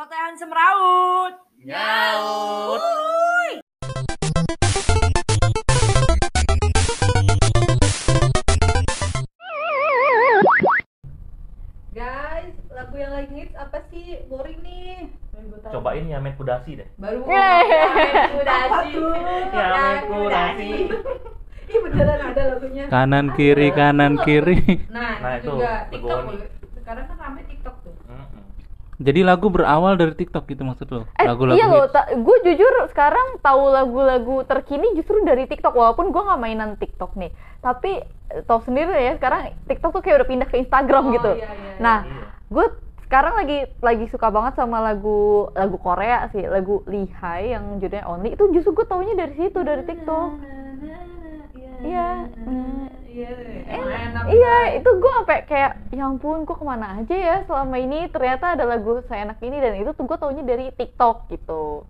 Celotehan semeraut. Nyaut. Guys, lagu yang lagi hits apa sih? Boring nih. Cobain ya Met Kudasi deh. Baru Yeay. Kudasi. Ya Met Kudasi. Ih beneran ada lagunya. kanan kiri kanan kiri Nah, Nah, itu juga TikTok Oni. loh. Sekarang kan rame TikTok tuh. Mm-mm. Jadi lagu berawal dari TikTok gitu maksud lo Eh, lagu-lagu iya loh, gue jujur sekarang tahu lagu-lagu terkini justru dari TikTok walaupun gue nggak mainan TikTok nih. Tapi eh, tau sendiri ya sekarang TikTok tuh kayak udah pindah ke Instagram Oh, gitu. iya, iya, nah, iya. gue sekarang lagi lagi suka banget sama lagu lagu Korea sih, lagu Lihai yang judulnya Only itu justru gue taunya dari situ dari TikTok. Iya, itu gue sampai kayak ya ampun, gue ke mana aja ya selama ini ternyata ada lagu seenak ini dan itu tuh gue taunya dari TikTok gitu.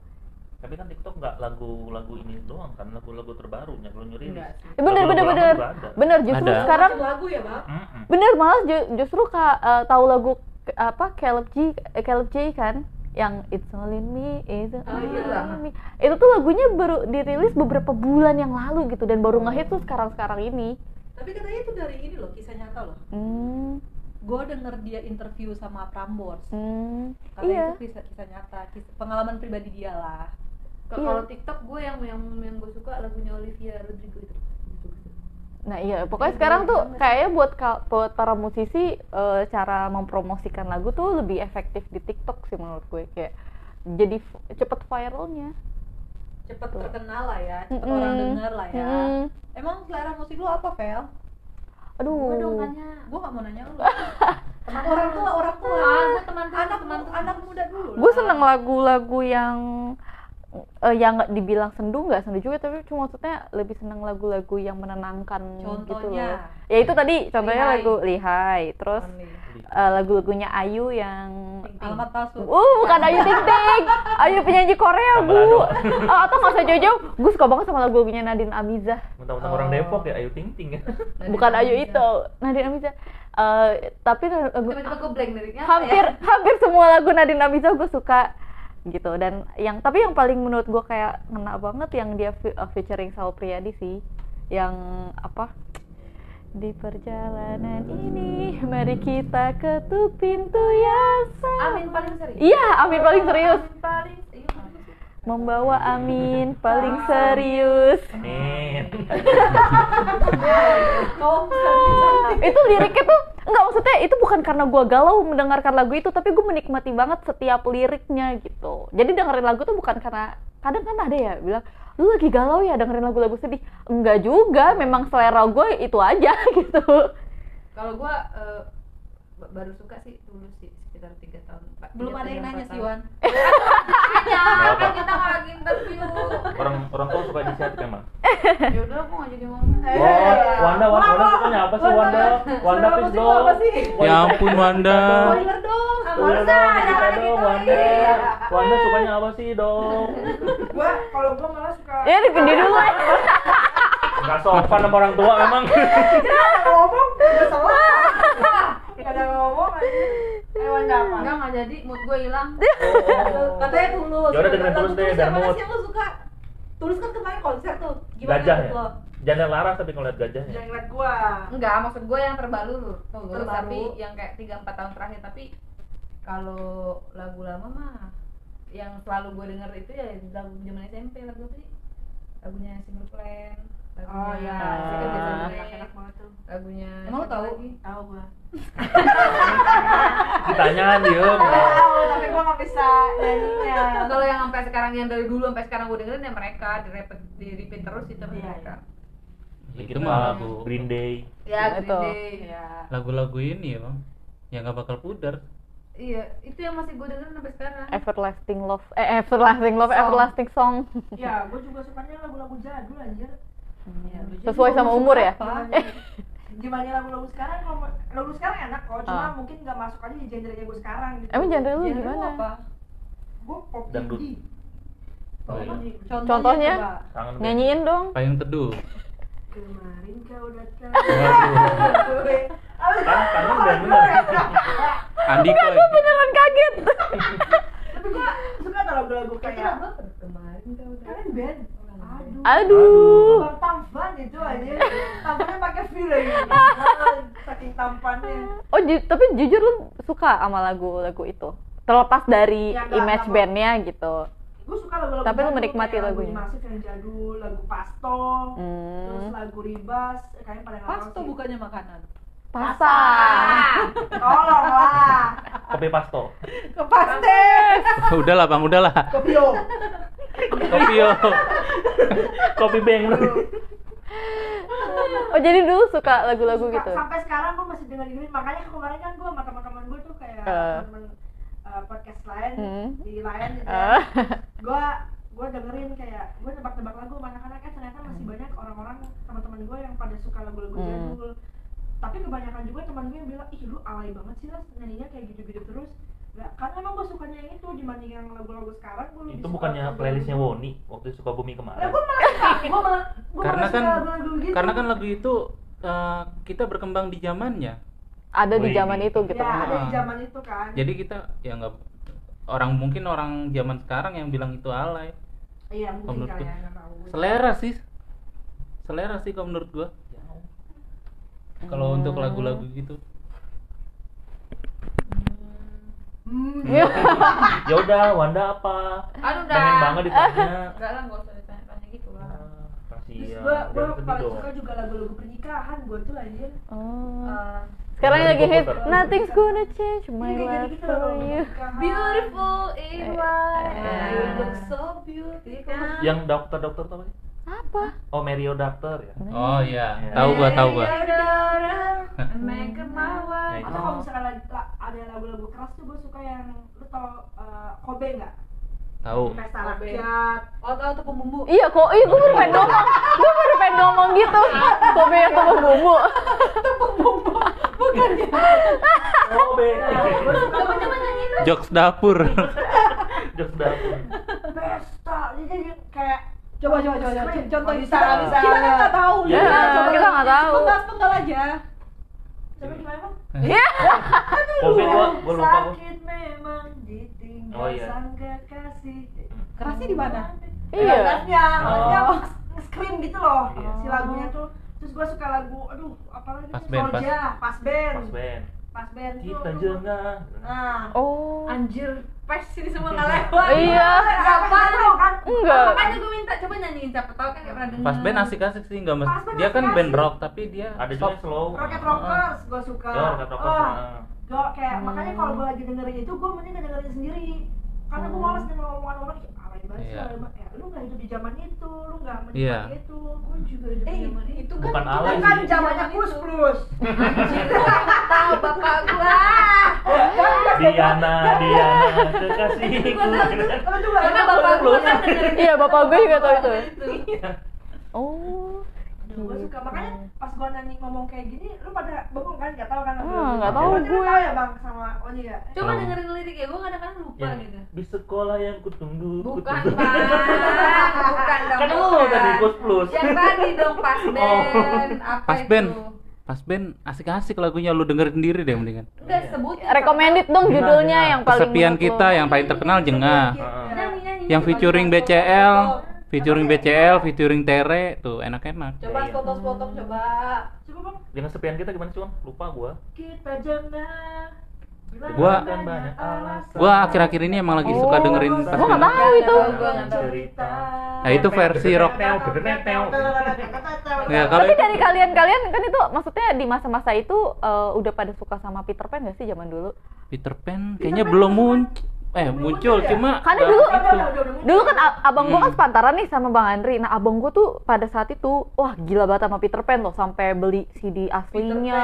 Tapi kan TikTok nggak lagu-lagu ini doang kan, lagu-lagu terbarunya kalau nyuri. Eh, bener bener bener bener justru Ada. sekarang lagu ya, Bang? Bener malah ju- justru kak eh, tahu lagu apa Caleb G eh, Caleb J kan yang It's Only Me It's Oh, Only iya. Me itu tuh lagunya baru dirilis beberapa bulan yang lalu gitu dan baru ngehit tuh sekarang sekarang ini Tapi katanya itu dari ini loh, kisah nyata loh. hmm, Gue denger dia interview sama Prambors. hmm, Katanya iya itu kisah, kisah nyata, kisah, pengalaman pribadi dia lah. Iya. Kalau TikTok gue yang yang yang gue suka lagunya Olivia Rodrigo itu. nah iya pokoknya sekarang tuh kayaknya buat ka- buat para musisi eh, cara mempromosikan lagu tuh lebih efektif di TikTok sih menurut gue kayak jadi cepet viralnya Cepet Tuh. terkenal lah ya, cepet Mm-mm. orang denger lah ya. Mm. Emang selera musik lu apa, Vel? aduh Gue dong tanya. Gue gak mau nanya lu. Teman orang tua, orang tua. Ah, gue teman anak teman anak muda dulu. gue lah. seneng lagu-lagu yang eh, yang nggak dibilang sendu nggak sendu juga tapi cuma maksudnya lebih seneng lagu-lagu yang menenangkan gitu Contohnya? loh ya itu tadi contohnya Lihai. lagu lihai terus eh, lagu-lagunya Ayu yang Alamat palsu. uh bukan Ayu Ting Ting Ayu penyanyi Korea bu oh, atau nggak usah jauh-jauh gue suka banget sama lagu-lagunya Nadine Amizah Mentang-mentang Oh. orang Depok ya, Ayu Ting Ting ya. bukan Ayu itu Nadine Amizah Eh, tapi lagu, Tiba-tiba gue blank liriknya. apa hampir ya? hampir semua lagu Nadine Amizah gue suka gitu. Dan yang tapi yang paling menurut gue kayak ngena banget yang dia uh, featuring Sal Priadi sih. Yang apa? Di perjalanan ini mari kita ketuk pintu yang sama Amin paling serius. iya Amin paling serius. Amin paling membawa Amin paling serius. Amin. Oh, itu liriknya tuh nggak maksudnya itu bukan karena gue galau mendengarkan lagu itu tapi gue menikmati banget setiap liriknya gitu. Jadi dengerin lagu tuh bukan karena kadang kan ada ya bilang lu lagi galau ya dengerin lagu-lagu sedih. Enggak juga memang selera gue itu aja gitu. Kalau gue ba- baru suka sih dulu sih sekitar tiga tahun. Belum ada yang nanya sih. Wan. Iya, Nggak kan kita nggak lagi interview. Orang orang tua suka di chat emang. Ya udah, gue nggak jadi ngomong. Oh, Wanda, Wanda, Wanda sukanya apa sih Wanda? Wanda please dong. Ya ampun, Wanda. Spoiler dong. Spoiler dong, kita dong, Wanda. Wanda sukanya apa sih dong? gua kalau gua malah suka ya dipindah dulu Enggak sopan sama orang tua emang. ngomong udah salah nggak ada ngomong aja eh Wanda apa Enggak, nggak jadi. Mood gue hilang. Oh. Katanya tulus. Ya udah dengerin tulus deh, biar mood. sih yang lu suka? Tulus kan kemarin konser tuh. Gimana Gajah ya? lo? Jangan laras tapi kalau liat gajahnya. jangan ngeliat gua Enggak, maksud gue yang terbaru. Tulus, Terbaru. tapi yang kayak 3 4 tahun terakhir tapi kalau lagu lama mah yang selalu gue denger itu ya lagu zaman SMP lagu apa sih? Lagunya Simple Plan. Lagunya oh ya Secret Ah. Desire, enak banget tuh Lagunya Emang lu siapa tahu? tahu gua Ditanyain dia. tahu tapi gua nggak bisa nyanyinya Kalau yang sampai sekarang yang dari dulu sampai sekarang gue dengerin ya mereka di repeat, di repeat terus itu Iya, mereka. Kita Itu mah lagu Green Day. Ya, Itu. Green Day. ya lagu-lagu ini ya bang yang gak bakal pudar Iya, itu yang masih gue dengerin sampai sekarang. everlasting love eh everlasting love Song. everlasting song ya gua juga sukanya lagu-lagu jadul anjir Ya, lu sesuai jadi sama umur suka ya apa? gimana lagu-lagu sekarang kalau lagu sekarang enak kok cuma Ah. mungkin nggak masuk aja di genre-nya gue sekarang gitu emang genre lu Genre gimana apa? gue pop Dangdut. Oh, iya. Contohnya, Contohnya? nyanyiin dong payung teduh kemarin kau datang. Kan bener. Andika gue beneran kaget. tapi lagu-lagu Itu kayak lagu apa? Kemarin kau udah. kalian band Aduh. Aduh. Tampan itu aja tampannya pakai feel lagi saking tampannya Oh, ju- tapi jujur lu suka sama lagu-lagu itu. Terlepas dari Ya, image bandnya gitu. gue suka lagu-lagu Tapi lu menikmati lagunya. lagu Masif yang jadul lagu Pasto Hmm. terus lagu Ribas eh, nggak tahu Pasto bukannya makanan. Pasta. tolonglah Kopi pasto. Ke pastes. udahlah bang udahlah Kopio kopi yo Kopi beng. Oh, jadi dulu suka lagu-lagu Suka- gitu. sampai sekarang gue masih dengerin dengerin makanya kemarin kan gue sama teman-teman gue tuh kayak Eh. teman uh, podcast lain Hmm. di lain gitu Ah. gue gue dengerin kayak gue tebak-tebak lagu anak-anak kan ternyata masih banyak orang-orang teman-teman gue yang pada suka lagu-lagu Hmm. jadul tapi kebanyakan juga teman gue yang bilang ih lu alay banget sih lah nyanyinya kayak gitu-gitu terus Gak, karena emang gue sukanya yang itu dibanding yang lagu-lagu sekarang gue lebih Itu bukannya playlistnya Woni waktu suka bumi kemarin. gue malah gue malah gue karena malah kan suka lagu-lagu gitu karena kan lagu itu eh, kita berkembang di zamannya Ada di Wih. zaman itu gitu. ya ada di Ah. zaman itu kan jadi kita ya nggak orang mungkin orang zaman sekarang yang bilang itu alay iya mungkin menurut kali gue. ya tahu selera sih selera sih kalau menurut gua kalau untuk lagu-lagu gitu Hmm. Iya. Ya udah, Wanda apa? Aduh Pengen dah. banget ditanya. Enggak lah, enggak usah ditanya-tanya gitu lah. Ah, Terus Kasihan. gue paling suka juga lagu-lagu pernikahan gue tuh anjir Oh. Eh, Sekarang lagi hit. Nothing's gonna change my Iya, life gitu for you. Beautiful in white. Eh, You eh. look so beautiful. Yang dokter-dokter tau sih? Apa? Oh, Mario Doctor ya. oh iya Iya. tahu gua tahu gua itu. atau kalau misalkan ada lagu-lagu keras tuh gue suka yang lu tau eh, Kobe nggak tahu pesta Kobe. rakyat Oh, tahu tuh pembumbu. Iya kok, iya gue baru pengen ngomong Gue baru pengen ngomong gitu Kobe yang tepung bumbu Oh, be. Coba-coba nyanyiin lu. jokes dapur Jokes dapur. pesta jadi kayak Coba coba coba, coba. Contoh Bisa, kita bisa. kita kan nggak tahu coba kita nggak tahu. sepenggal sepenggal aja coba gimana bang Iya Kobe gua, gua lupa gua. sakit memang ditinggal Oh, iya. sang kekasih kerasnya di mana Iya Lagunya, lagunya Oh. scream gitu loh Iya. si lagunya tuh terus gue suka lagu aduh apa lagi Pas tuh? band, pas- pas band Pas band. pas band tuh Kita aduh. jengah. nah Oh Anjir, pes ini semua nggak lewat. Iya. Gak apa kan Enggak Makanya gue minta coba nyanyiin siapa tahu kan nggak pernah denger. pas band asik-asik sih nggak mas Pas dia kan band rock tapi dia Ada juga slow. Rocket Rockers gue suka Ya, Rocket Rockers. Oh, ah. gue kayak Hmm. makanya kalau gue lagi dengerin itu gue mending dengerin sendiri karena gue malas denger omongan orang alay banget Iya. banget. ya lu nggak hidup di zaman itu lu nggak menikmati Iya. itu Gue juga hidup di eh zaman itu. itu kan Bukan kita kan zamannya plus plus tahu bapak gua. Diana, Diana, kekasihku. Kamu juga Karena bapak gua kan Iya, bapak gue juga tahu itu. itu. Oh gue suka makanya pas gue nyanyi ngomong kayak gini lu pada bengong kan nggak tahu kan Ah, nggak tahu Berarti lu gue. tahu ya bang sama Oni ya Coba Tahu. dengerin liriknya, gue kadang-kadang lupa Yang gitu. di sekolah yang kutunggu. Bukan, kutunggu. Bang. Bukan dong. Kan lu tadi plus plus. Yang tadi dong pas Oh. band. Apa pas itu? band pas band asik-asik lagunya lu dengerin sendiri deh mendingan Udah sebutin. Recommended dong judulnya yang paling kesepian kita yang paling terkenal jengah yang featuring BCL. Featuring BCL featuring Tere tuh enak-enak coba Iya, iya. foto-foto coba coba bang Dengan sepian kita gimana sih, Wan? Lupa gua. kita jangan Gua- alasan. gua akhir-akhir ini emang lagi suka Oh, dengerin gua pas nggak band. tahu itu. Gua nggak tahu. cerita Nah, itu versi rock. Ya, kalau Tapi itu- dari kalian-kalian kan itu maksudnya di masa-masa itu eh, udah pada suka sama Peter Pan gak sih zaman dulu? Peter Pan kayaknya belum muncul eh muncul ya? cuma Karena nggak dulu gitu. dulu kan abang gua kan Hmm. sepantaran nih sama Bang Andri. Nah, abang gua tuh pada saat itu wah gila banget sama Peter Pan loh sampai beli CD Peter Pan, aslinya.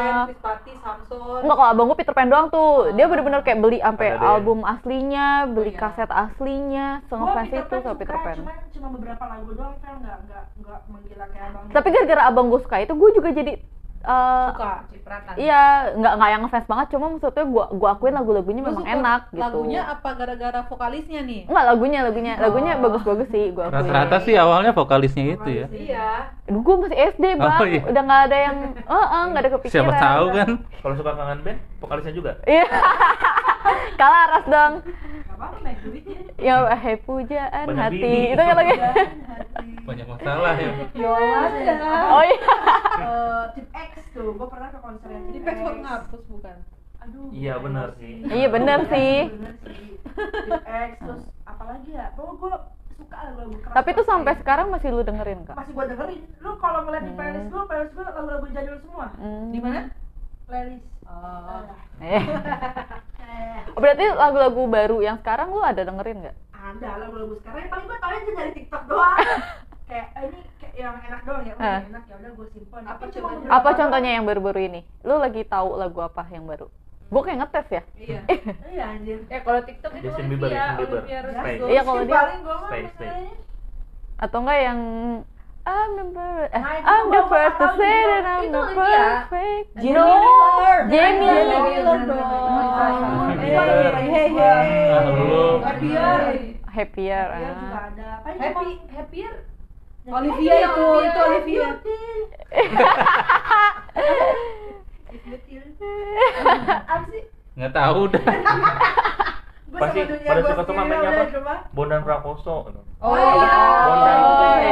Samson Enggak kalau abang gua Peter Pan doang tuh. Dia bener-bener kayak beli sampai Ada deh. album aslinya, beli iya. kaset aslinya, sengefans itu sama Peter Pan. Cuma cuma beberapa lagu doang kan nggak nggak nggak menggila kayak abang. Tapi gara-gara abang gua suka itu, gua juga jadi eh, suka Cipratan. Iya, nggak nggak yang ngefans banget, cuma maksudnya gua gua akuin lagu-lagunya memang suka enak gitu. lagunya apa gara-gara vokalisnya nih Enggak lagunya, lagunya, lagunya Oh. bagus-bagus sih gua akuin. rata-rata sih awalnya vokalisnya itu ya iya Aduh, gua masih SD, Oh, Bang. iya. Udah nggak ada yang eh eh, nggak ada kepikiran. siapa tahu kan Kalau suka kangen band, vokalisnya juga. Iya. Kalah ras dong. apa naik duitnya ya hai pujaan Banyak hati bini. itu kan lagi banyak masalah ya Yolanda oh iya Eh, tip X tuh gue pernah ke konser yang tip X. ngapus bukan? aduh Iya, benar sih. Iya, benar sih. bener sih tip X terus apalagi ya pokoknya gue suka lagu-lagu keras tapi keras sampai kayak- sekarang masih lu dengerin kak masih gue dengerin lu kalau ngeliat di Hmm. playlist gue playlist gue lagu-lagu jadul semua Hmm. Di mana? playlist Oh. Eh berarti lagu-lagu baru yang sekarang lu ada dengerin nggak ada lagu-lagu sekarang yang paling gue tau aja dari TikTok doang kayak eh, ini kayak yang enak doang ya udah Eh. enak ya udah gue simpen Apa cuma apa contohnya yang baru-baru ini lu lagi tahu lagu apa yang baru gue kayak ngetes ya Iya. iya anjir Eh kalau TikTok itu Justin Bieber, Olivia, Justin Bieber. Olivia. Rodrigo. Iya, kalau dia- paling gue mah Stay, stay. kayaknya atau enggak yang I'm the first, eh, Nah, I'm the gua first to say that I'm the perfect Jamie no Miller. Jamie Jamie Miller dong. Hey, hey, hey. Happier. happier juga ada paling Happy, cuma- happier. Olivia itu, itu Olivia. apa sih nggak tahu dah Pasti pada suka tuh namanya apa? Bondan Prakoso. Oh, iya. Bondan,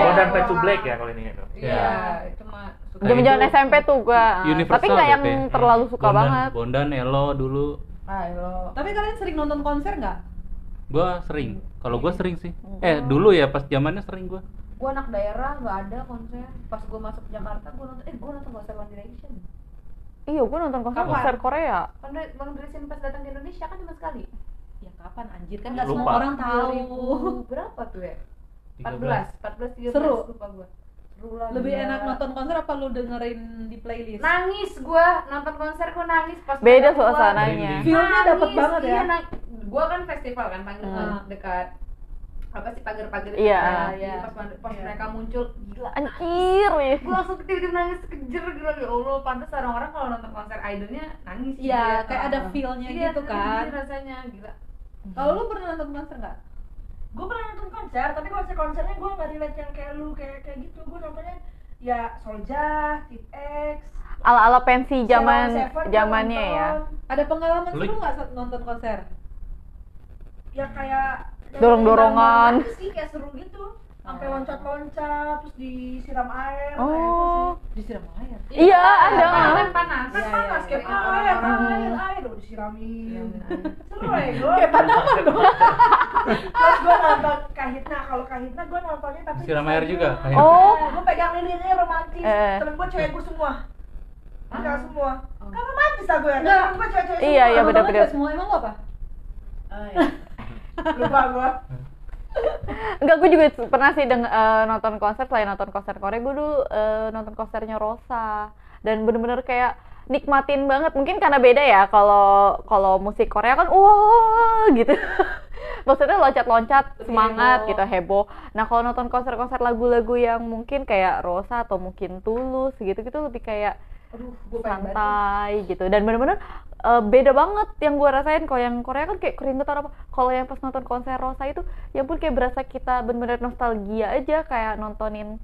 iya. Bondan Fade to Black ya kalau ini. gitu. Iya, itu mah suka. Zaman-zaman itu SMP tuh gua. Universal tapi nggak yang berarti. terlalu suka Bondan, banget. Bondan Elo dulu Ah, lo. Tapi kalian sering nonton konser nggak? gua sering kalau gua sering sih eh dulu ya pas zamannya sering gua Gua anak daerah nggak ada konser. Pas gua masuk Jakarta, gua nonton eh gua nonton konser One Direction. Iya, gua nonton konser Kapan? konser Korea. One Direction pas datang ke Indonesia kan cuma sekali. Ya kapan anjir kan nggak semua orang tahu. 2000 berapa tuh ya? 13. 14, 14, 13 Seru. lupa gua. Seru lah. Lebih gila. enak nonton konser apa lu dengerin di playlist? Nangis gua nonton konser gua nangis pas Beda suasananya. Feelnya dapet banget ya? iya, nang- Gua kan festival kan panggung Hmm. dekat apa sih pagar-pagar Iya. Iya. pas, pas Iya. mereka muncul gila Anjir, ya. gue langsung tiba-tiba nangis kejer gila ya Allah pantas orang-orang kalau nonton konser idolnya nangis gitu Iya, ya. kayak ada feel-nya Iya, gitu kan. nangis rasanya gila Kalau lu pernah nonton konser nggak? Gue pernah nonton konser tapi konser konsernya gue nggak relate yang kayak lu kayak kayak gitu gue nontonnya ya Solja, Tip X, Ala-ala pensi zaman zamannya ya. Ada pengalaman Lu- seru nggak saat nonton konser? ya kayak Dorong-dorongan. bareng-bareng sih kayak seru gitu sampai loncat-loncat terus disiram air Oh. kayak sih. Disiram air. Iya, ada. kan panas kan Iya, panas iya, kayak iya. air Hmm. air air udah disiramin Iya, seru ya gue Kayak tanaman dong. terus gue nonton kahitna kalau kahitna gue nontonnya tapi siram air juga kayak Oh. gue pegang lilinnya romantis Eh. temen gue cewek gue semua enggak semua kan romantis lah gue ya Enggak. temen gue cewek-cewek Iya, semua iya, bener-bener. Semua emang lu apa? Oh, iya. lupa gue Enggak, gue juga pernah sih deng- eh, nonton konser selain nonton konser Korea, gue dulu eh, nonton konsernya Rosa dan bener-bener kayak nikmatin banget. Mungkin karena beda ya kalau kalau musik Korea kan wah gitu. Maksudnya loncat-loncat, semangat heboh. gitu, heboh. Nah, kalau nonton konser-konser lagu-lagu yang mungkin kayak Rosa atau mungkin Tulus gitu-gitu lebih kayak aduh santai gitu dan bener-bener uh, beda banget yang gue rasain. Kalau yang Korea kan kayak keringetan apa. Kalau yang pas nonton konser Rosa itu ya pun kayak berasa kita bener-bener nostalgia aja kayak nontonin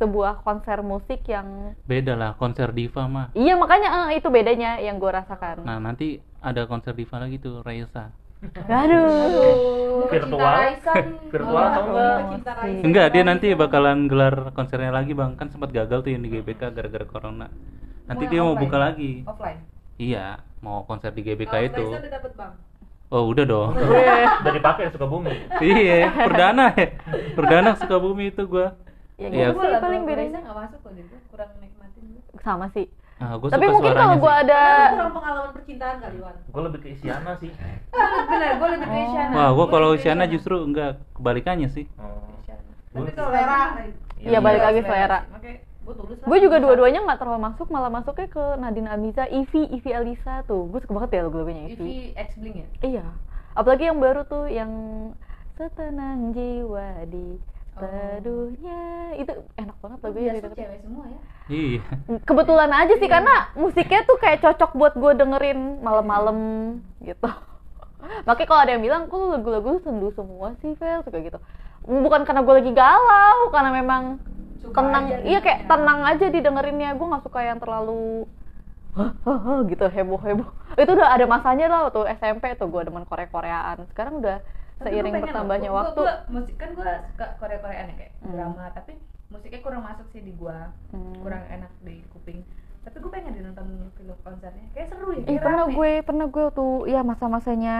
sebuah konser musik yang beda lah konser diva mah. Iya makanya eh, itu bedanya yang gue rasakan. Nah nanti ada konser diva lagi tuh Raisa. Aduh. Virtual. Virtual atau enggak? enggak dia nanti bakalan gelar konsernya lagi bang. Kan sempat gagal tuh yang di GBK gara-gara corona. Nanti Mau dia yang mau offline? buka lagi. Offline iya mau konser di GBK Kalau itu. Udah dapet bang. oh udah dong. Udah. Dipakai suka bumi. iya perdana ya. Perdana Sukabumi itu gua. Ya Iya. gitu sih lagu paling bedanya nggak masuk kok gue kurang nikmatin gue sama sih. Ah, gua tapi suka mungkin kalau gue ada Karena kurang pengalaman percintaan kali Wan. Gue lebih ke Isyana sih. bener gue lebih ke Isyana. Wah gua Gua kalau Isyana justru enggak kebalikannya sih. Oh. Isyana. Gua- tapi kalau selera lagu- Iya, balik lagi selera. Oke, gue tulus lah. gue juga dua-duanya nggak terlalu masuk malah masuknya ke Nadine Amiza, Ivy, Ivy Alisa tuh gue suka banget ya lagu-lagunya Ivy. Ivy X Bling ya Iya, apalagi yang baru tuh yang setenang jiwa di teduhnya itu enak banget lagunya biasa didengerin. cewek semua ya iya Kebetulan aja sih karena musiknya tuh kayak cocok buat gue dengerin malam-malam gitu. Makanya kalau ada yang bilang, kok lagu-lagu sendu semua sih, Vel, suka gitu. Bukan karena gue lagi galau, karena memang Suka tenang, aja iya kayak tenang aja didengerinnya. Gue nggak suka yang terlalu gitu heboh heboh. Itu udah ada masanya lah waktu SMP tuh gue demen Korea Koreaan. Sekarang udah Tapi seiring bertambahnya loh. Gua- waktu gua, musik kan gue suka Korea Koreaan ya kayak Hmm. drama tapi musiknya kurang masuk sih di gua Hmm. kurang enak di kuping tapi gue pengen di nonton film konsernya kayak seru ya kayak pernah rame. gue, pernah gue tuh ya masa-masanya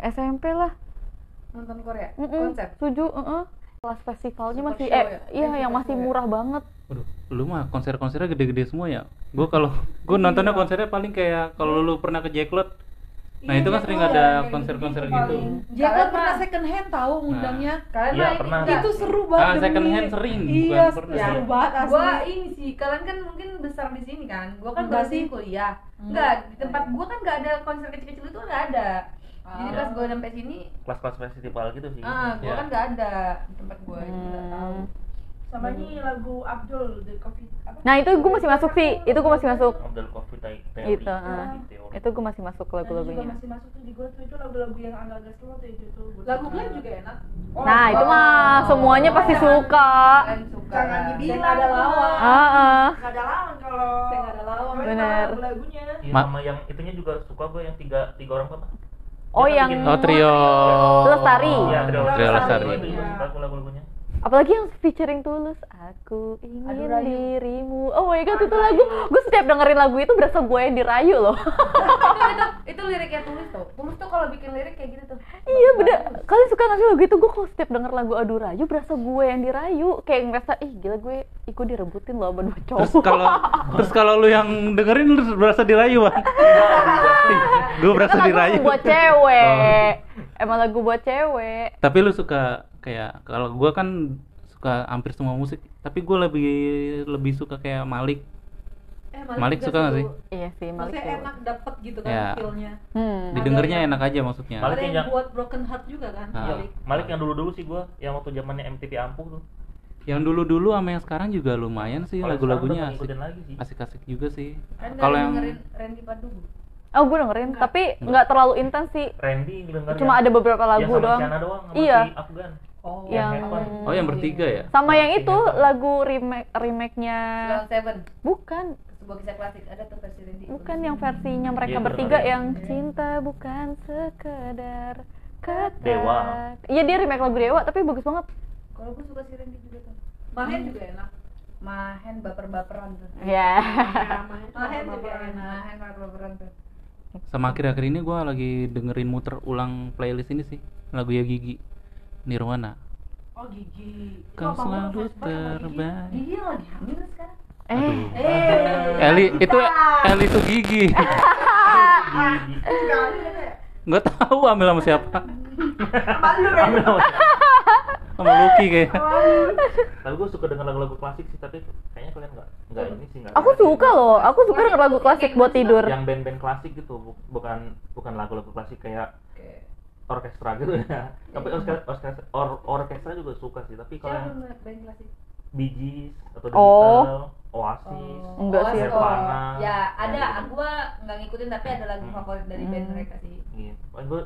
SMP lah. nonton Korea Mm-mm, konser Setuju, heeh. Kelas festivalnya Super masih show eh ya? iya yang masih show ya? murah banget. Waduh, lu mah konser-konsernya gede-gede semua ya. Gue kalau gue nontonnya konsernya paling kayak kalau lu pernah ke Jacklot. Nah, itu kan sering ada konser-konser gitu. Jack Kalian pernah second hand tahu ngundangnya. kalian Iya, pernah. enggak. Itu seru banget. Ah, second demi- hand sering, Iya, bukan pernah. seru banget asli. gua ini sih kalian kan mungkin besar di sini kan gua kan Enggak sih. kuliah enggak di tempat gua kan nggak ada konser kecil-kecil itu nggak ada jadi pas gua sampai sini kelas-kelas festival gitu sih ah gua Ya. kan nggak ada di tempat gua jadi nggak tahu Hmm. sama ini lagu Abdul The Coffee apa? Nah, itu gue masih masuk sih. Itu gue masih masuk. Abdul Coffee Teori Itu, ah. teori. Itu gue masih masuk Nah, lagu-lagunya. masih masuk tuh di gue tuh itu lagu-lagu yang agak-agak slow tuh itu tuh Lagu. Glenn juga enak. Oh, Nah, itu oh. mah semuanya pasti suka. kalian suka jangan dibilang ada lawan. Ah, ah. nggak ada lawan kalau nggak ada lawan. Bener. lagu-lagunya Iya, Ma- sama yang itunya juga suka gue yang tiga tiga orang apa? Oh, Dia yang Oh, trio. Lestari. Iya, trio, Trio Lestari. Lagu-lagunya. Apalagi yang featuring Tulus. Aku ingin Aduh, dirimu. Oh my god, itu lagu. Gue setiap dengerin lagu itu berasa gue yang dirayu loh. itu, itu, itu liriknya tulis tuh tulis tuh kalau bikin lirik kayak gitu tuh iya, beda. Kalian suka gak sih lagu itu? Gue kalau setiap denger lagu Adu Rayu berasa gue yang dirayu. Kayak ngerasa, ih gila gue ikut direbutin loh sama dua cowok. Terus kalau terus kalau lu yang dengerin lu berasa dirayu, Bang. gue berasa dirayu. buat cewek. Emang lagu buat cewek. Tapi lu suka kayak kalau gua kan suka hampir semua musik, tapi gua lebih lebih suka kayak Malik. Eh, Malik juga suka nggak seru. sih? Iya sih, Malik Maksudnya enak dapet gitu kan Ya. feel-nya. Hmm. Didengarnya enak aja maksudnya. Malik yang- yang buat broken heart juga kan. Ah. Iya, Malik. Malik yang dulu-dulu sih gue, yang waktu zamannya MTV ampuh tuh. Yang dulu-dulu sama yang sekarang juga lumayan sih lagu-lagunya asik. Asik-asik juga sih. kan Kalau yang dengerin Randy Padugu Oh, gue dengerin, tapi nggak terlalu intens sih. Randy denger Cuma ada beberapa lagu yang sama doang. Doang sama Iya. si Afgan. Oh. Yang Heaven. Oh, yang bertiga ya? sama yang Iya, itu lagu remake remake-nya Seven bukan sebuah kisah klasik ada tuh versi Randy bukan yang versinya mereka itu bertiga dengerin. yang cinta bukan sekedar kata Dewa. iya dia remake lagu Dewa tapi bagus banget kalau gue suka si Randy juga tuh Mahen juga enak. Mahen baper-baperan tuh ya Ya, tuh Mahen sama juga enak. Mahen baper-baperan tuh sama akhir-akhir ini gua lagi dengerin muter ulang playlist ini sih. Lagu ya Gigi. Nirwana. oh gigi Kau selalu terbaik. Gigi lagi hamil sekarang eh Aduh. eh Eli itu Eli itu Gigi. Nggak tahu ambil sama siapa. Ambil sama siapa? Sama Lucky kayak. Tapi gue suka denger lagu-lagu klasik sih, tapi kayaknya kalian nggak nggak ini sih nggak. aku suka loh aku suka denger lagu klasik buat tidur Yang band-band klasik gitu, bu- bukan bukan lagu-lagu klasik kayak orkestra gitu ya. Tapi orkestra, orkestra, or- orkestra juga suka sih. Tapi kalau yang band klasik Bee Gees atau The Oh. Beatles, Oasis, Enggak sih. Oasis, Nirvana. ya ada Nah, gitu. gua nggak ngikutin tapi ada lagu Hmm. favorit dari band Hmm. mereka sih Iya. gue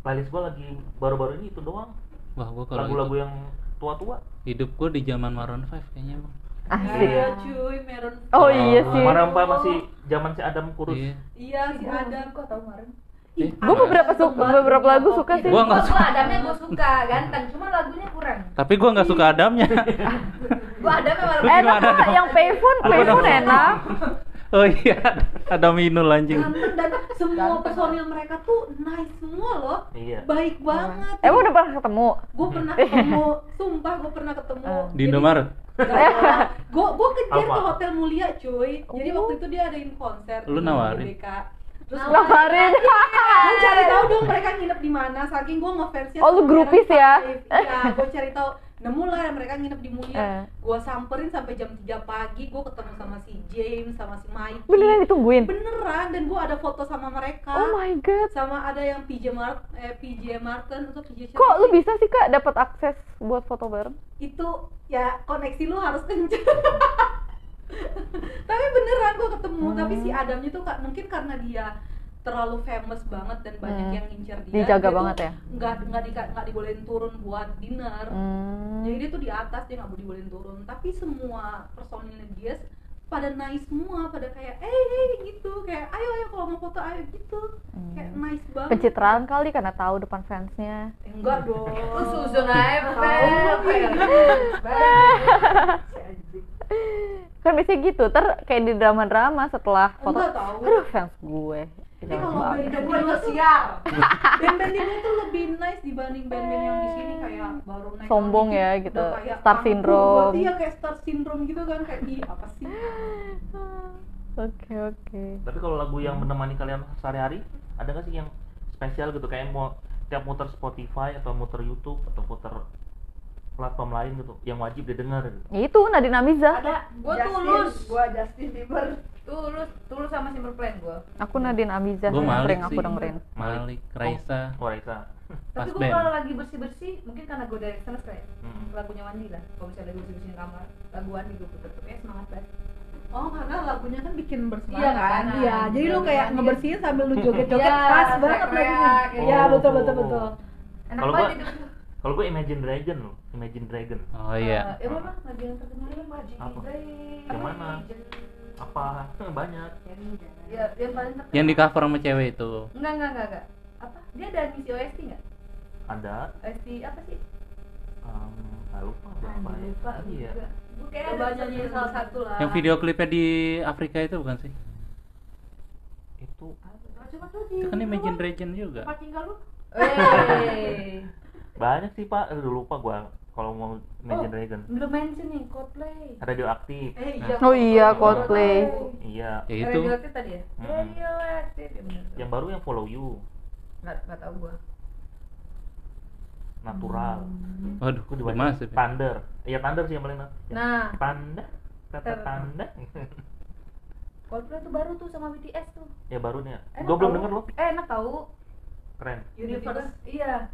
playlist gue lagi baru-baru ini itu doang. Wah, gua kalau Lagu-lagu yang tua-tua. hidup gua di zaman Maroon 5 kayaknya, Bang. asik Iya cuy, Meron. oh iya sih Mana Pak masih zaman si Adam kurus. Iya. Iya si Adam. kok tau kemarin Eh, gue beberapa suka beberapa lagu suka sih Gua nggak gua, gua adamnya gua suka ganteng cuma lagunya kurang Tapi gua nggak suka Adamnya. gua adamnya malah enak kok yang payphone payphone enak oh iya, Adam Inul anjing. Ganteng dan semua Ganteng. personil mereka tuh nice semua loh. Iya. Baik banget. emang udah pernah ketemu Gue pernah ketemu, sumpah gue pernah ketemu. Di Indomaret. Gue gue kejar Apa? ke Hotel Mulia cuy. Jadi Oh. waktu itu dia adain konser. Lu nawarin? Terus Nawarin. gue cari tahu dong mereka nginep di mana. Saking gue ngefansnya. Oh, lu grupis ya? Iya, gue cari tahu. Nemu lah mereka nginep di Mulia. Eh. Gue samperin sampai jam 3 pagi. Gue ketemu sama si James, sama si Mikey. beneran ditungguin Beneran. Dan gue ada foto sama mereka. oh my god sama ada yang PJ Mart eh PJ Martin atau PJ siapa kok lu bisa sih kak dapat akses buat foto bareng itu ya koneksi lu harus kenceng tapi beneran gua ketemu Hmm. tapi si Adamnya tuh kak mungkin karena dia terlalu famous banget dan banyak Hmm. yang ngincer dia Dijaga dia banget ya? nggak nggak di, nggak dibolehin turun buat dinner. Hmm. jadi dia tuh di atas dia nggak boleh dibolehin turun. Tapi semua personilnya dia pada nice semua pada kayak eh hey, gitu. Kayak ayo ayo kalau mau foto ayo gitu. Kayak Hmm. nice banget. Pencitraan kali karena tahu depan fansnya. Enggak dong. Lu susun aja kayak kan biasanya gitu. Ter kayak di drama-drama setelah foto enggak tahu. Aduh fans gue Tapi Jangan kalau band-band gue siar. Band-band Indo tuh lebih nice dibanding band-band yang di sini kayak baru naik Sombong lagi, ya, gitu. kayak Star syndrome. iya kayak star syndrome gitu kan kayak ih apa sih? Oke oke. Tapi kalau lagu yang menemani kalian sehari-hari, ada nggak sih yang spesial gitu? Kayak mau tiap muter Spotify atau muter YouTube atau muter platform lain gitu yang wajib didengar gitu. itu Nadine Amiza. Ada. Gua Justin, tulus. gua Justin Bieber Tulus, tulus sama Simple Plan gua. aku Nadine Amiza Gue Malik sering aku sih. dengerin Malik, Raisa, Oh, Raisa. pas Tapi band. kalau lagi bersih-bersih, mungkin karena gua dari sana kayak Mm-mm. lagunya Wandi lah. Kalau misalnya lagi bersih-bersihin kamar, lagu Wandi gua puter tuh kayak semangat banget. oh karena lagunya kan bikin bersemangat Iya kan? iya jadi lu kayak Iya. ngebersihin sambil lu joget-joget Iya, pas banget lagunya gitu. iya Oh. betul betul betul Enak Kalau banget itu. Kalau gue Imagine Dragon loh, Imagine Dragon. Oh iya. Eh, mana lagu yang terkenal Apa? Dragon. Yang mana? Apa? Banyak. Ya, yang paling terkenal. Yang di cover sama cewek itu. Enggak, enggak, enggak, enggak. Apa? Dia ada misi OST enggak? Ada. OST apa sih? Um, nggak lupa berapa Ah, ya. lupa Iya. juga. Gua kayak Coba ada nyanyi salah satu lah Yang video klipnya di Afrika itu bukan sih? Itu Coba tuh di Itu kan Imagine Dragon juga. tempat tinggal lu Wey. banyak sih pak. Lupa gua kalau mau Imagine Oh. Dragon. Belum mention nih Coldplay. Radioaktif. eh Nah, iya Oh iya, Coldplay. Coldplay. Iya. Ya itu. Radioactive tadi ya? Mm-mm. Radioactive. Ya bener. Yang baru yang Follow You, Enggak enggak tahu gua. Natural. Waduh, Itu udah dibaca. masuk. ya. Thunder. Iya Thunder sih yang paling yang Nah, Tanda. Kata tanda. Coldplay tuh baru tuh sama BTS tuh. ya baru nih. Enak Gua belum denger loh. Eh, enak tahu. Keren. Universe. Iya.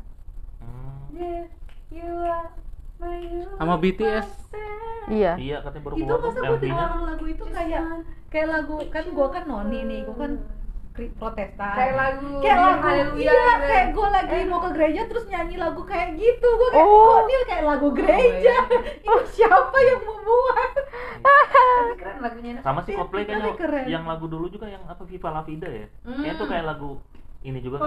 Hmm. Yeah, you are universe. Sama BTS. iya Iya katanya baru itu keluar masa gue dengar lagu itu kayak kayak lagu kan gue kan noni nih gue kan protestan Kayak lagu kayak lagu Haleluya iya gitu ya. kayak gue lagi Eh. mau ke gereja terus nyanyi lagu kayak gitu gue kayak Oh. kok Nil kayak lagu gereja ini siapa yang membuat Tapi keren lagunya. Sama sih Coldplay kayaknya keren. yang lagu dulu juga yang apa Viva La Vida ya. Hmm. Kayaknya tuh kayak lagu ini juga kan.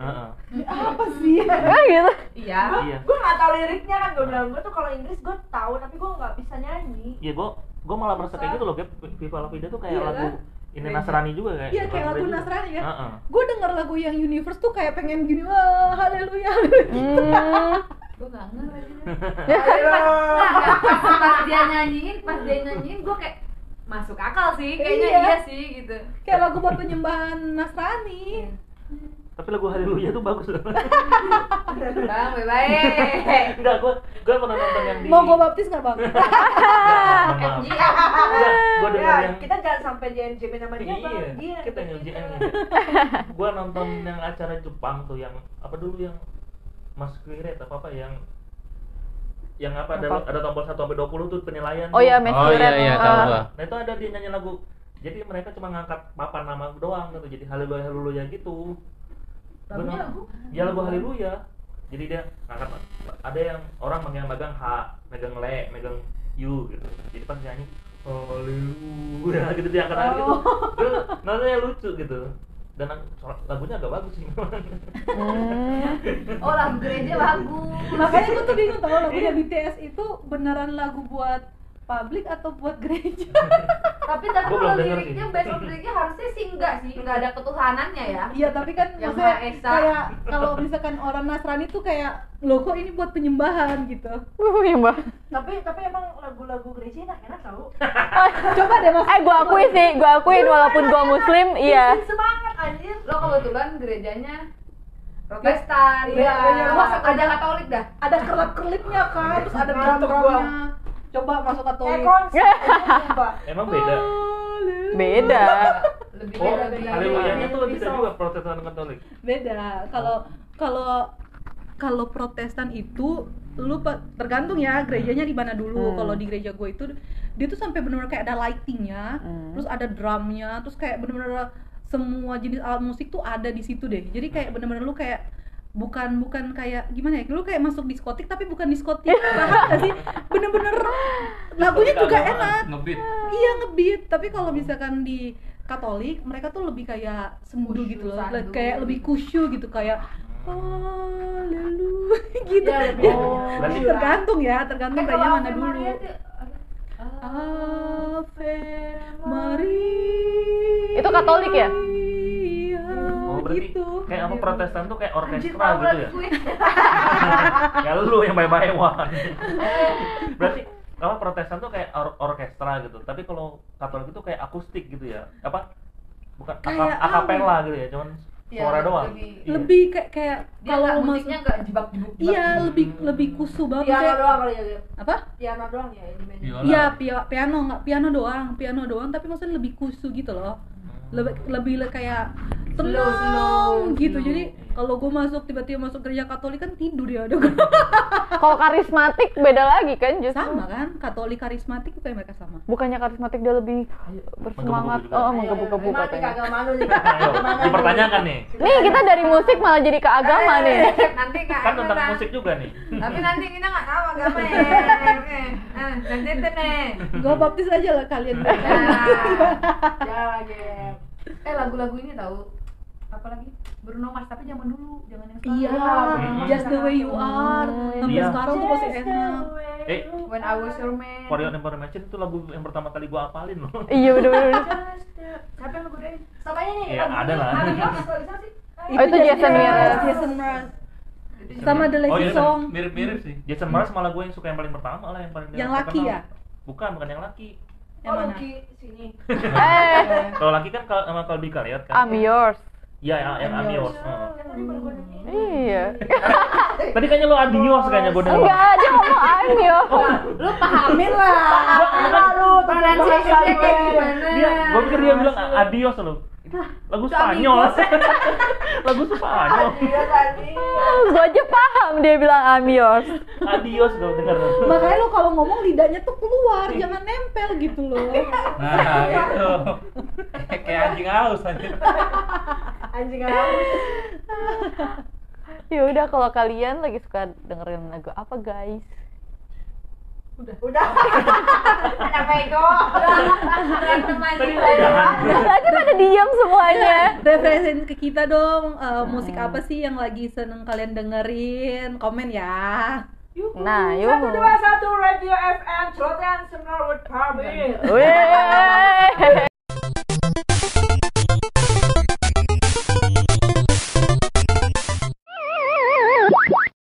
Heeh. apa sih ah gitu Iya. Iya. gue nggak tahu liriknya kan gue bilang gue tuh kalau Inggris gue tahu tapi gue nggak bisa nyanyi Iya, gua gua malah merasa kayak gitu loh, kayak Viva La Vida tuh kayak Iya lagu kan? ini. Nasrani juga kayak. Iya kayak lagu. Nasrani kan Heeh. gue denger lagu yang Universe tuh kayak pengen gini wah haleluya hmm. Gue nggak ngerti. Pas dia nyanyiin, pas dia nyanyiin, gue kayak masuk akal sih. Kayaknya Iya. iya, sih gitu. kayak lagu buat penyembahan Nasrani Tapi lagu Haleluya tuh bagus loh. Bang, baik-baik. Enggak, gua gua pernah nonton yang di mau gue baptis nggak bang denger ya yang kita jangan sampai jangan jamin sama dia bang Iya, dia kita yang LGN nih. Gua nonton yang acara Jepang tuh yang apa dulu yang Masquerade apa apa yang yang apa ada Apa? ada tombol 1 sampai 20 tuh penilaian. oh iya tuh. Oh iya iya tahu Ah. gua. Nah itu ada dia nyanyi lagu. Jadi mereka cuma ngangkat papan nama doang gitu. Jadi haleluya haleluya gitu. Lagu? Ya lagu haleluya. Jadi dia ngangkat ada yang orang yang megang H, megang le, megang U gitu. Jadi pas nyanyi haleluya gitu dia angkat tangan gitu. Terus nontonnya lucu gitu. Dan lagunya agak bagus sih memang. Hmm. Oh, lagu gereja bagus. makanya gue tuh bingung tau lagunya BTS itu beneran lagu buat publik atau buat gereja Tapi tapi kalau liriknya, sih. basic liriknya harusnya sih enggak sih, enggak ada ketuhanannya ya. iya tapi kan Yang maksudnya Maha Esa. kayak kalau misalkan orang Nasrani tuh kayak loh kok ini buat penyembahan gitu Wuh, iya, Mbak. tapi tapi emang lagu-lagu gereja enak enak tau coba deh mas eh gua akui sih gua akuin walaupun gua muslim iya semangat anjir Lo kebetulan gerejanya Protestan. Iya, iya. Lo aja Katolik dah. ada kerlip kerlipnya kan terus ada drum drumnya coba masuk katolik konser sumpah. Emang beda. beda Lebih Oh, beda beda. haleluyanya tuh Lebih bisa soft. juga Protestan Katolik. beda kalau kalau kalau Protestan itu lu tergantung ya gerejanya di mana dulu Hmm. kalau di gereja gue itu dia tuh sampai benar-benar kayak ada lightingnya Hmm. terus ada drumnya terus kayak benar-benar semua jenis alat musik tuh ada di situ deh jadi kayak benar-benar lu kayak bukan bukan kayak gimana ya lu kayak masuk diskotik tapi bukan diskotik paham gak sih? Bener-bener lagunya juga enak. ngebeat iya ngebeat tapi kalau misalkan di Katolik mereka tuh lebih kayak Khusyuk, gitu loh sandu. Kayak lebih kusyuk gitu kayak haleluya gitu. Iya, Ya, Oh, tergantung ya tergantung kalau kayaknya mana dulu. Maria tuh, Ave Maria. Itu Katolik ya? Berarti gitu. kayak apa Protestan tuh kayak orkestra gitu ya? ya lu yang bye-bye Wan. berarti apa Protestan tuh kayak or- orkestra gitu. Tapi kalau Katolik itu kayak akustik gitu ya. Apa? Bukan Kayak aka- akapela gitu ya, cuman Iya, suara doang. lebih- Iya. lebih kayak kayak kalau musiknya nggak jebak-jebuk. iya lebih lebih kusu banget piano kayak- doang kali ya apa piano doang ya ini. Iya, pia- piano nggak piano doang, piano doang, tapi maksudnya lebih kusu gitu loh. Lebih lebih le- kayak tenang Slow, slow, gitu. slow. Jadi kalau gue masuk tiba-tiba masuk gereja Katolik kan tidur ya, aduh. Kalau karismatik beda lagi kan justru. sama kan? Katolik karismatik kayak mereka sama. Bukannya karismatik dia lebih bersemangat, oh menggebu-gebu katanya. nih dipertanyakan nih. Nih kita dari musik malah jadi ke agama nih. Eh, Nanti kak. Kan tentang musik juga nih. Tapi nanti kita nggak tahu agama ya. Eh, eh, Nanti itu nih. Gue baptis aja lah kalian. Nah, jangan lagi eh lagu-lagu ini tahu apa lagi Bruno Mars tapi zaman dulu jangan yang sekarang. Iya, Hmm. just the way you are. Sampai Iya. sekarang tuh masih enak. Eh, When I was your man For Your Information itu lagu yang pertama kali gua apalin loh. Iya. Just the- siapa yang lagu deh sama ini Iya, ada lah. Kalau. Oh, itu Jason Mraz. Jason Mraz. Sama The Lazy Oh, iya, Song. mirip-mirip sih Jason Mraz malah gue yang suka yang paling pertama lah yang paling Yang laki ya? Bukan, bukan yang laki. Yang Oh, mana? Lucky sini. Eh, Kalau laki kan kal- sama Kalbi Kaliat kan. I'm yours. Iya, yang, yang I'm Amios. yours. Kan. Iya. Tadi kayaknya lu Adios kayaknya gue denger. Enggak, dia ngomong I'm yours. Lu pahamin lah. Lalu pronunciation-nya kayak gimana Dia, gue pikir dia bilang adios loh. Itu lagu Spanyol. lagu Spanyol. Iya tadi. Gua aja paham dia bilang yours. Adios gue denger. Makanya lu kalau ngomong lidahnya tuh keluar, jangan nempel gitu loh. nah gitu kayak anjing haus anjing Anjing haus. Ya udah kalau kalian lagi suka dengerin lagu apa guys? Udah. Udahan. Lagi pada diam semuanya. Referensiin ke kita dong, eh, musik apa sih yang lagi seneng kalian dengerin? Komen ya. Nah, yuk. Satu dua satu Radio FM Celotehan with Parmin. Wih.